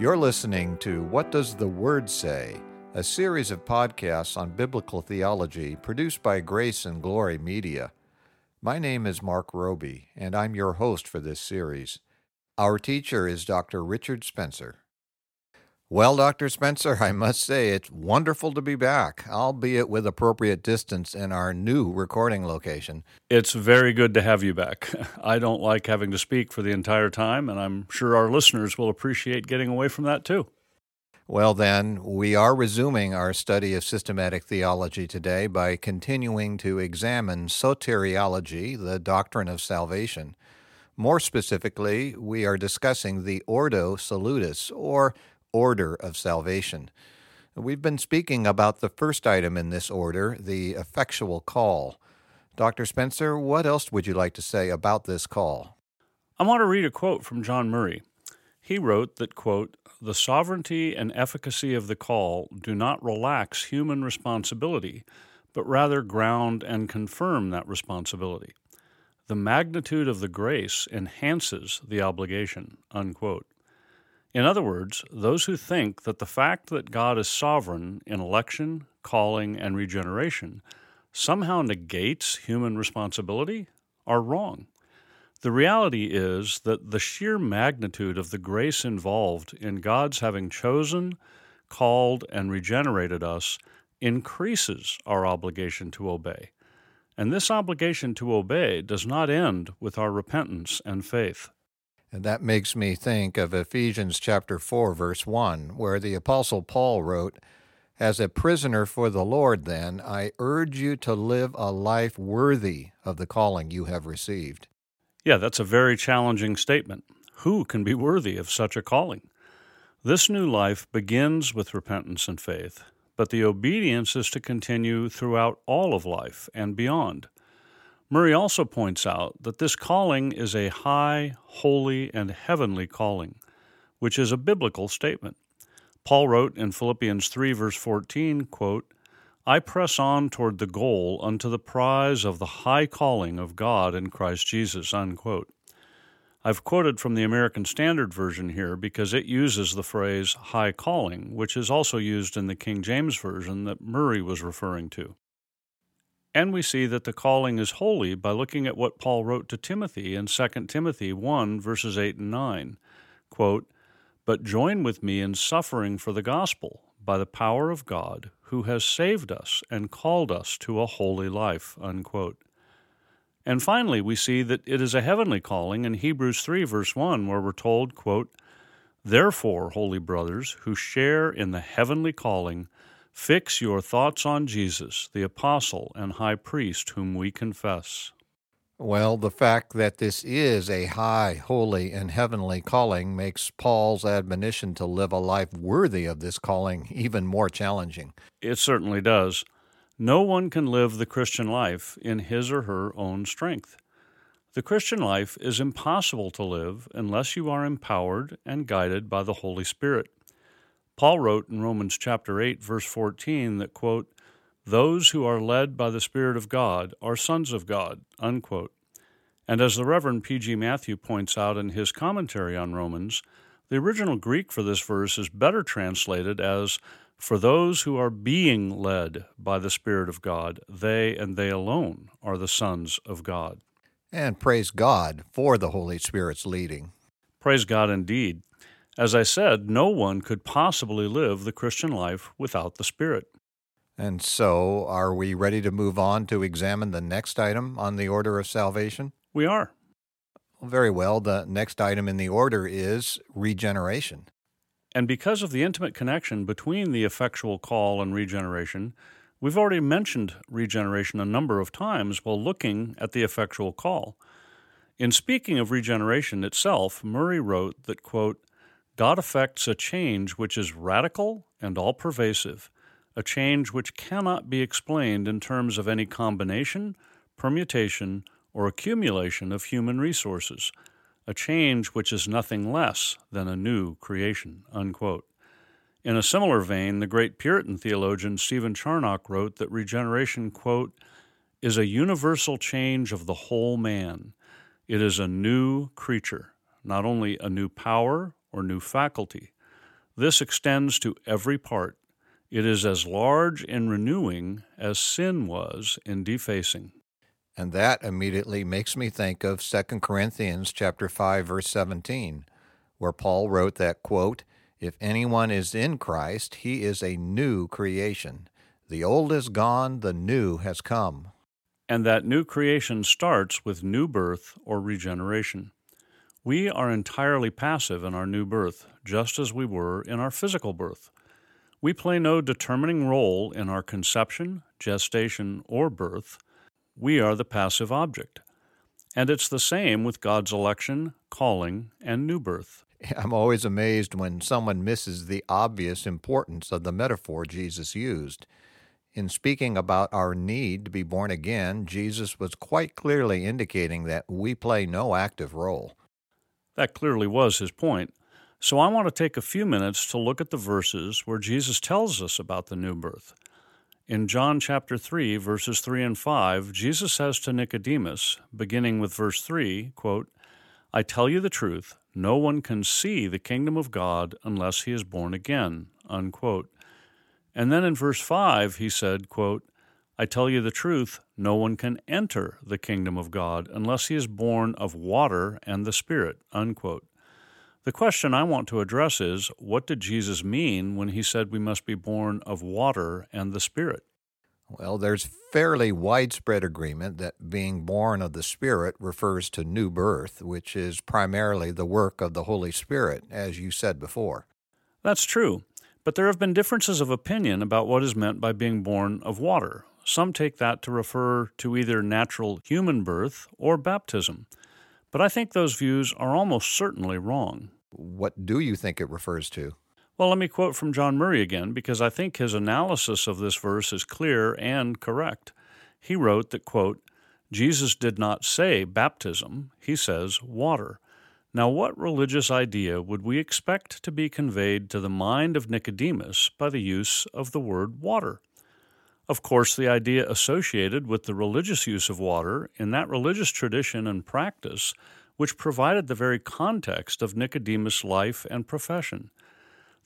You're listening to What Does the Word Say? a series of podcasts on biblical theology produced by Grace and Glory Media. My name is Mark Roby, and I'm your host for this series. Our teacher is Dr. Richard Spencer. Well, Dr. Spencer, I must say it's wonderful to be back, albeit with appropriate distance in our new recording location. It's very good to have you back. I don't like having to speak for the entire time, and I'm sure our listeners will appreciate getting away from that too. Well, then, we are resuming our study of systematic theology today by continuing to examine soteriology, the doctrine of salvation. More specifically, we are discussing the Ordo Salutis, or order of salvation. We've been speaking about the first item in this order, the effectual call. Dr. Spencer, what else would you like to say about this call? I want to read a quote from John Murray. He wrote that, quote, the sovereignty and efficacy of the call do not relax human responsibility, but rather ground and confirm that responsibility. The magnitude of the grace enhances the obligation. Unquote. In other words, those who think that the fact that God is sovereign in election, calling, and regeneration somehow negates human responsibility are wrong. The reality is that the sheer magnitude of the grace involved in God's having chosen, called, and regenerated us increases our obligation to obey. And this obligation to obey does not end with our repentance and faith. And that makes me think of Ephesians chapter 4 verse 1 where the apostle Paul wrote, "As a prisoner for the Lord then, I urge you to live a life worthy of the calling you have received." Yeah, that's a very challenging statement. Who can be worthy of such a calling? This new life begins with repentance and faith, but the obedience is to continue throughout all of life and beyond. Murray also points out that this calling is a high, holy, and heavenly calling, which is a biblical statement. Paul wrote in Philippians 3, verse 14, quote, I press on toward the goal unto the prize of the high calling of God in Christ Jesus. Unquote. I've quoted from the American Standard Version here because it uses the phrase high calling, which is also used in the King James Version that Murray was referring to. And we see that the calling is holy by looking at what Paul wrote to Timothy in 2 Timothy 1, verses 8 and 9. Quote, But join with me in suffering for the gospel by the power of God, who has saved us and called us to a holy life. Unquote. And finally, we see that it is a heavenly calling in Hebrews 3, verse 1, where we're told, quote, Therefore, holy brothers, who share in the heavenly calling, Fix your thoughts on Jesus, the apostle and high priest whom we confess. Well, the fact that this is a high, holy, and heavenly calling makes Paul's admonition to live a life worthy of this calling even more challenging. It certainly does. No one can live the Christian life in his or her own strength. The Christian life is impossible to live unless you are empowered and guided by the Holy Spirit. Paul wrote in Romans chapter 8 verse 14 that quote, "Those who are led by the Spirit of God are sons of God." Unquote. And as the Reverend P.G. Matthew points out in his commentary on Romans, the original Greek for this verse is better translated as for those who are being led by the Spirit of God, they and they alone are the sons of God. And praise God for the Holy Spirit's leading. Praise God indeed. As I said, no one could possibly live the Christian life without the Spirit. And so, are we ready to move on to examine the next item on the order of salvation? We are. Very well. The next item in the order is regeneration. And because of the intimate connection between the effectual call and regeneration, we've already mentioned regeneration a number of times while looking at the effectual call. In speaking of regeneration itself, Murray wrote that, quote, God effects a change which is radical and all pervasive, a change which cannot be explained in terms of any combination, permutation, or accumulation of human resources, a change which is nothing less than a new creation. Unquote. In a similar vein, the great Puritan theologian Stephen Charnock wrote that regeneration, quote, is a universal change of the whole man. It is a new creature, not only a new power or new faculty, This extends to every part. It is as large in renewing as sin was in defacing. And that immediately makes me think of 2 Corinthians chapter 5 verse 17, where Paul wrote that quote, if anyone is in Christ, he is a new creation. The old is gone, the new has come. And that new creation starts with new birth or regeneration. We are entirely passive in our new birth, just as we were in our physical birth. We play no determining role in our conception, gestation, or birth. We are the passive object. And it's the same with God's election, calling, and new birth. I'm always amazed when someone misses the obvious importance of the metaphor Jesus used. In speaking about our need to be born again, Jesus was quite clearly indicating that we play no active role. That clearly was his point. So I want to take a few minutes to look at the verses where Jesus tells us about the new birth. In John chapter 3, verses 3 and 5, Jesus says to Nicodemus, beginning with verse 3, quote, I tell you the truth, no one can see the kingdom of God unless he is born again. Unquote. And then in verse 5, he said, quote, I tell you the truth, no one can enter the kingdom of God unless he is born of water and the Spirit. Unquote. The question I want to address is what did Jesus mean when he said we must be born of water and the Spirit? Well, there's fairly widespread agreement that being born of the Spirit refers to new birth, which is primarily the work of the Holy Spirit, as you said before. That's true, but there have been differences of opinion about what is meant by being born of water. Some take that to refer to either natural human birth or baptism, but I think those views are almost certainly wrong. What do you think it refers to? Well, let me quote from John Murray again, because I think his analysis of this verse is clear and correct. He wrote that, quote, Jesus did not say baptism, he says water. Now, what religious idea would we expect to be conveyed to the mind of Nicodemus by the use of the word water? Of course, the idea associated with the religious use of water in that religious tradition and practice, which provided the very context of Nicodemus' life and profession.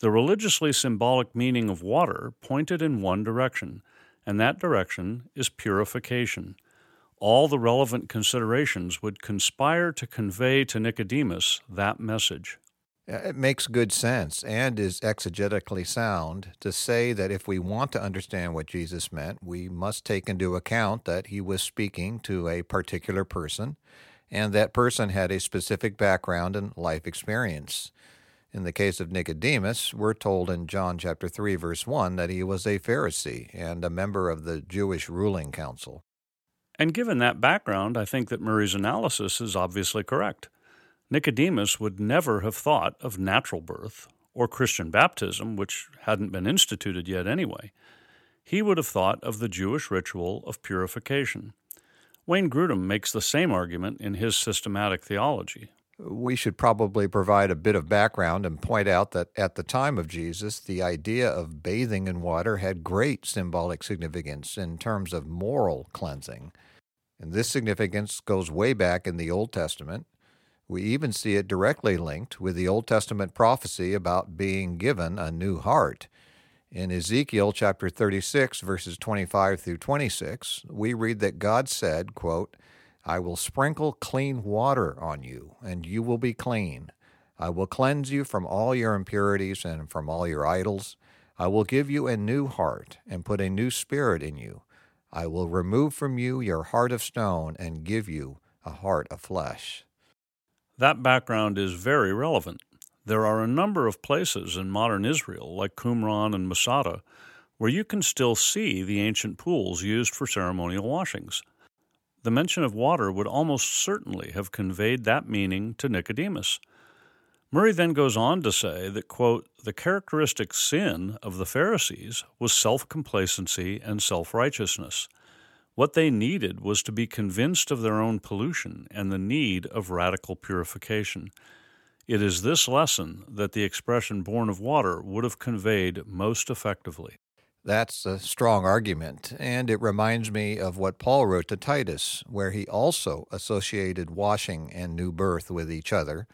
The religiously symbolic meaning of water pointed in one direction, and that direction is purification. All the relevant considerations would conspire to convey to Nicodemus that message. It makes good sense and is exegetically sound to say that if we want to understand what Jesus meant, we must take into account that he was speaking to a particular person and that person had a specific background and life experience. In the case of Nicodemus, we're told in John chapter 3 verse 1 that he was a Pharisee and a member of the Jewish ruling council. And given that background, I think that Murray's analysis is obviously correct. Nicodemus would never have thought of natural birth or Christian baptism, which hadn't been instituted yet anyway. He would have thought of the Jewish ritual of purification. Wayne Grudem makes the same argument in his systematic theology, we should probably provide a bit of background and point out that at the time of Jesus, the idea of bathing in water had great symbolic significance in terms of moral cleansing. And this significance goes way back in the Old Testament. We even see it directly linked with the Old Testament prophecy about being given a new heart. In Ezekiel chapter 36, verses 25 through 26, we read that God said, quote, I will sprinkle clean water on you, and you will be clean. I will cleanse you from all your impurities and from all your idols. I will give you a new heart and put a new spirit in you. I will remove from you your heart of stone and give you a heart of flesh. That background is very relevant. There are a number of places in modern Israel, like Qumran and Masada, where you can still see the ancient pools used for ceremonial washings the mention of water would almost certainly have conveyed that meaning to Nicodemus. Murray then goes on to say that, quote, the characteristic sin of the Pharisees was self complacency and self righteousness. What they needed was to be convinced of their own pollution and the need of radical purification. It is this lesson that the expression born of water would have conveyed most effectively. That's a strong argument, and it reminds me of what Paul wrote to Titus, where he also associated washing and new birth with each other.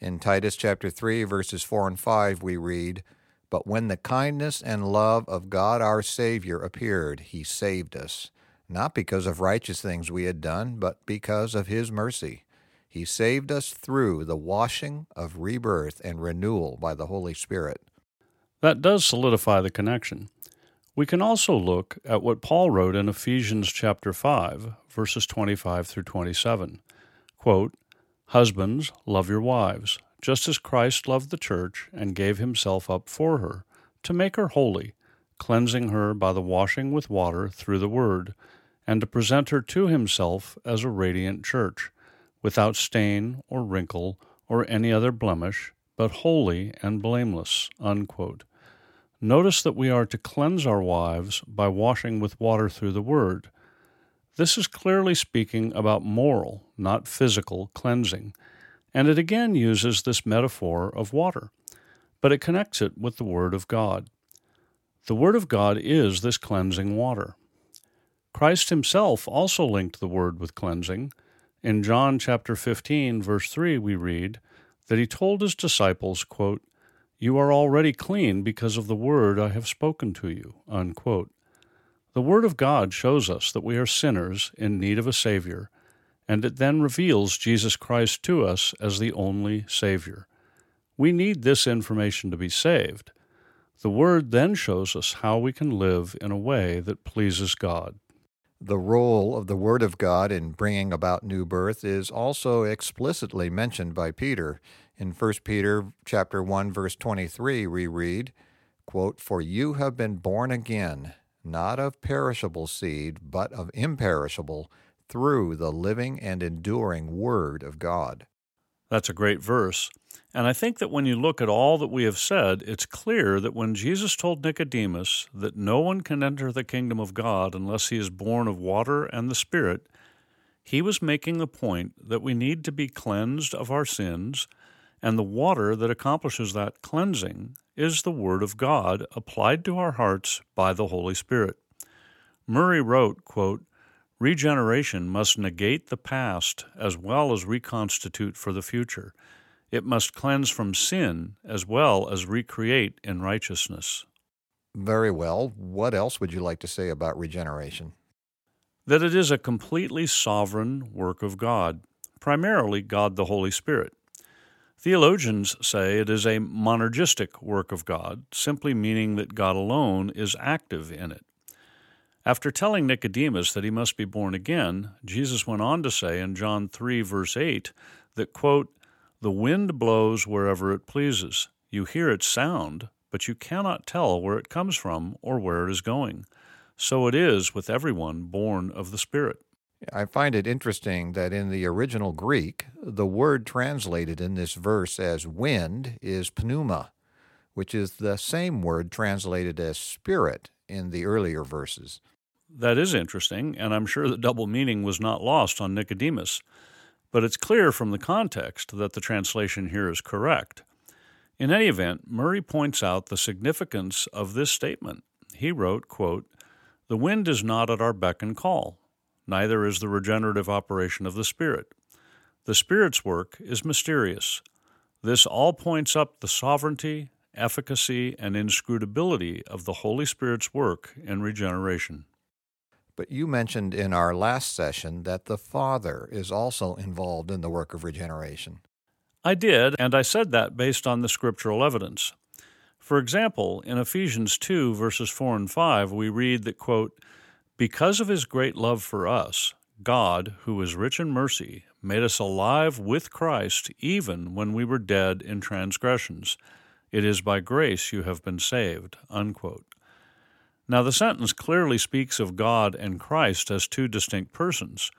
In Titus chapter 3 verses 4 and 5 we read, But when the kindness and love of God our Savior appeared, he saved us, not because of righteous things we had done, but because of his mercy. He saved us through the washing of rebirth and renewal by the Holy Spirit. That does solidify the connection. We can also look at what Paul wrote in Ephesians chapter 5, verses 25 through 27. Quote, Husbands, love your wives, just as Christ loved the church and gave himself up for her, to make her holy, cleansing her by the washing with water through the word, and to present her to himself as a radiant church, without stain or wrinkle or any other blemish, but holy and blameless. Unquote. Notice that we are to cleanse our wives by washing with water through the Word. This is clearly speaking about moral, not physical, cleansing, and it again uses this metaphor of water, but it connects it with the Word of God. The Word of God is this cleansing water. Christ himself also linked the Word with cleansing. In John chapter 15, verse 3, we read that he told his disciples, quote, you are already clean because of the word I have spoken to you. Unquote. The Word of God shows us that we are sinners in need of a Savior, and it then reveals Jesus Christ to us as the only Savior. We need this information to be saved. The Word then shows us how we can live in a way that pleases God. The role of the Word of God in bringing about new birth is also explicitly mentioned by Peter in 1 Peter chapter 1 verse 23 we read, quote, "For you have been born again, not of perishable seed, but of imperishable, through the living and enduring word of God." That's a great verse. And I think that when you look at all that we have said, it's clear that when Jesus told Nicodemus that no one can enter the kingdom of God unless he is born of water and the Spirit, he was making the point that we need to be cleansed of our sins and the water that accomplishes that cleansing is the Word of God applied to our hearts by the Holy Spirit. Murray wrote, quote, Regeneration must negate the past as well as reconstitute for the future. It must cleanse from sin as well as recreate in righteousness. Very well. What else would you like to say about regeneration? That it is a completely sovereign work of God, primarily God the Holy Spirit. Theologians say it is a monergistic work of God, simply meaning that God alone is active in it. After telling Nicodemus that he must be born again, Jesus went on to say in John 3, verse 8, that, quote, The wind blows wherever it pleases. You hear its sound, but you cannot tell where it comes from or where it is going. So it is with everyone born of the Spirit. I find it interesting that in the original Greek, the word translated in this verse as wind is pneuma, which is the same word translated as spirit in the earlier verses. That is interesting, and I'm sure the double meaning was not lost on Nicodemus. But it's clear from the context that the translation here is correct. In any event, Murray points out the significance of this statement. He wrote, quote, The wind is not at our beck and call neither is the regenerative operation of the Spirit. The Spirit's work is mysterious. This all points up the sovereignty, efficacy, and inscrutability of the Holy Spirit's work in regeneration. But you mentioned in our last session that the Father is also involved in the work of regeneration. I did, and I said that based on the scriptural evidence. For example, in Ephesians 2, verses 4 and 5, we read that, quote, because of his great love for us, God, who is rich in mercy, made us alive with Christ even when we were dead in transgressions. It is by grace you have been saved. Unquote. Now, the sentence clearly speaks of God and Christ as two distinct persons,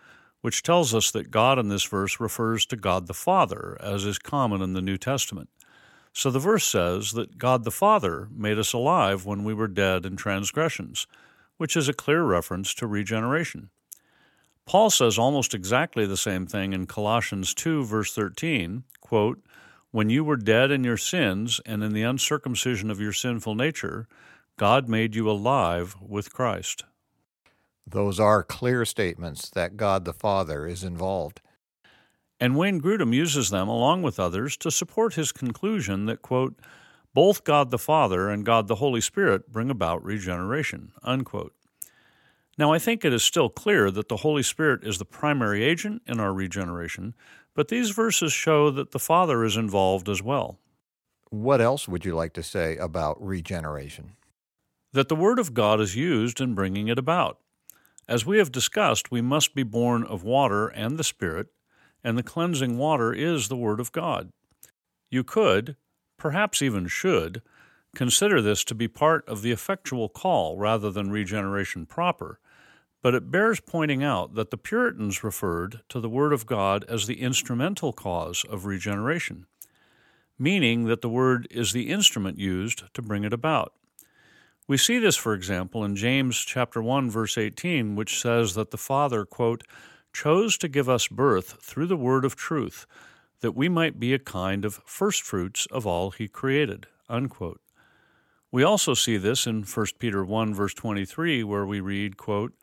which tells us that God in this verse refers to God the Father, as is common in the New Testament. So the verse says that God the Father made us alive when we were dead in transgressions which is a clear reference to regeneration. Paul says almost exactly the same thing in Colossians 2, verse 13 quote, When you were dead in your sins and in the uncircumcision of your sinful nature, God made you alive with Christ. Those are clear statements that God the Father is involved. And Wayne Grudem uses them, along with others, to support his conclusion that, quote, Both God the Father and God the Holy Spirit bring about regeneration. Unquote. Now, I think it is still clear that the Holy Spirit is the primary agent in our regeneration, but these verses show that the Father is involved as well. What else would you like to say about regeneration? That the Word of God is used in bringing it about. As we have discussed, we must be born of water and the Spirit, and the cleansing water is the Word of God. You could, perhaps even should, consider this to be part of the effectual call rather than regeneration proper, but it bears pointing out that the Puritans referred to the Word of God as the instrumental cause of regeneration, meaning that the Word is the instrument used to bring it about. We see this, for example, in James chapter 1 verse 18, which says that the Father, quote, chose to give us birth through the word of truth, that we might be a kind of firstfruits of all he created, unquote. We also see this in 1 Peter 1 verse 23 where we read, quote,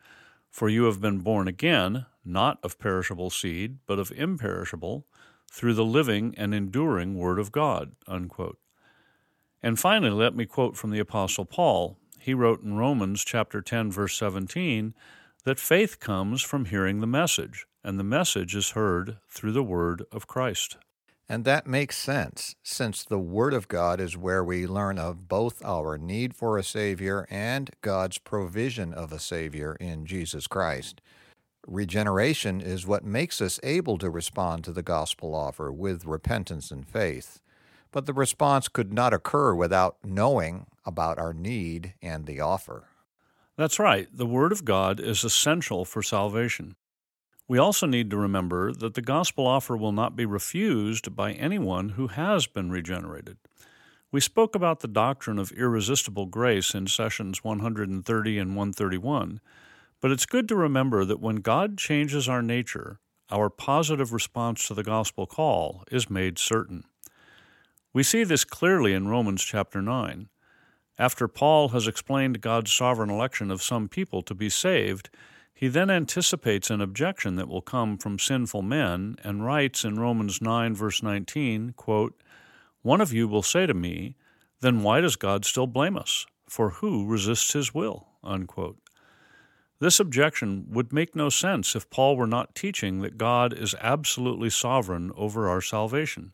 for you have been born again, not of perishable seed, but of imperishable, through the living and enduring Word of God. Unquote. And finally, let me quote from the Apostle Paul. He wrote in Romans chapter 10, verse 17, that faith comes from hearing the message, and the message is heard through the Word of Christ. And that makes sense, since the Word of God is where we learn of both our need for a Savior and God's provision of a Savior in Jesus Christ. Regeneration is what makes us able to respond to the gospel offer with repentance and faith. But the response could not occur without knowing about our need and the offer. That's right. The Word of God is essential for salvation. We also need to remember that the gospel offer will not be refused by anyone who has been regenerated. We spoke about the doctrine of irresistible grace in sessions 130 and 131, but it's good to remember that when God changes our nature, our positive response to the gospel call is made certain. We see this clearly in Romans chapter 9. After Paul has explained God's sovereign election of some people to be saved, he then anticipates an objection that will come from sinful men and writes in Romans 9, verse 19, quote, One of you will say to me, Then why does God still blame us? For who resists his will? Unquote. This objection would make no sense if Paul were not teaching that God is absolutely sovereign over our salvation.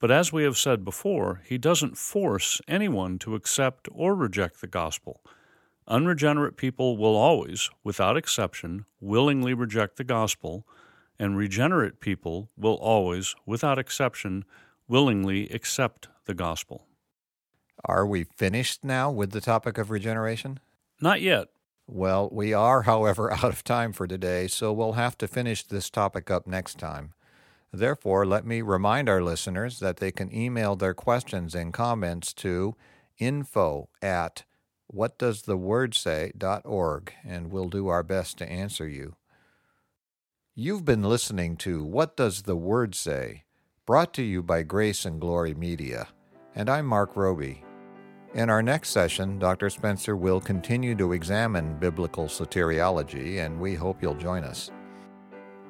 But as we have said before, he doesn't force anyone to accept or reject the gospel. Unregenerate people will always, without exception, willingly reject the gospel, and regenerate people will always, without exception, willingly accept the gospel. Are we finished now with the topic of regeneration? Not yet. Well, we are, however, out of time for today, so we'll have to finish this topic up next time. Therefore, let me remind our listeners that they can email their questions and comments to info at whatdoestheword and we'll do our best to answer you. You've been listening to What Does the Word Say? brought to you by Grace and Glory Media, and I'm Mark Roby. In our next session, Dr. Spencer will continue to examine biblical soteriology, and we hope you'll join us.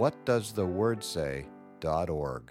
whatdoesthewordsay.org.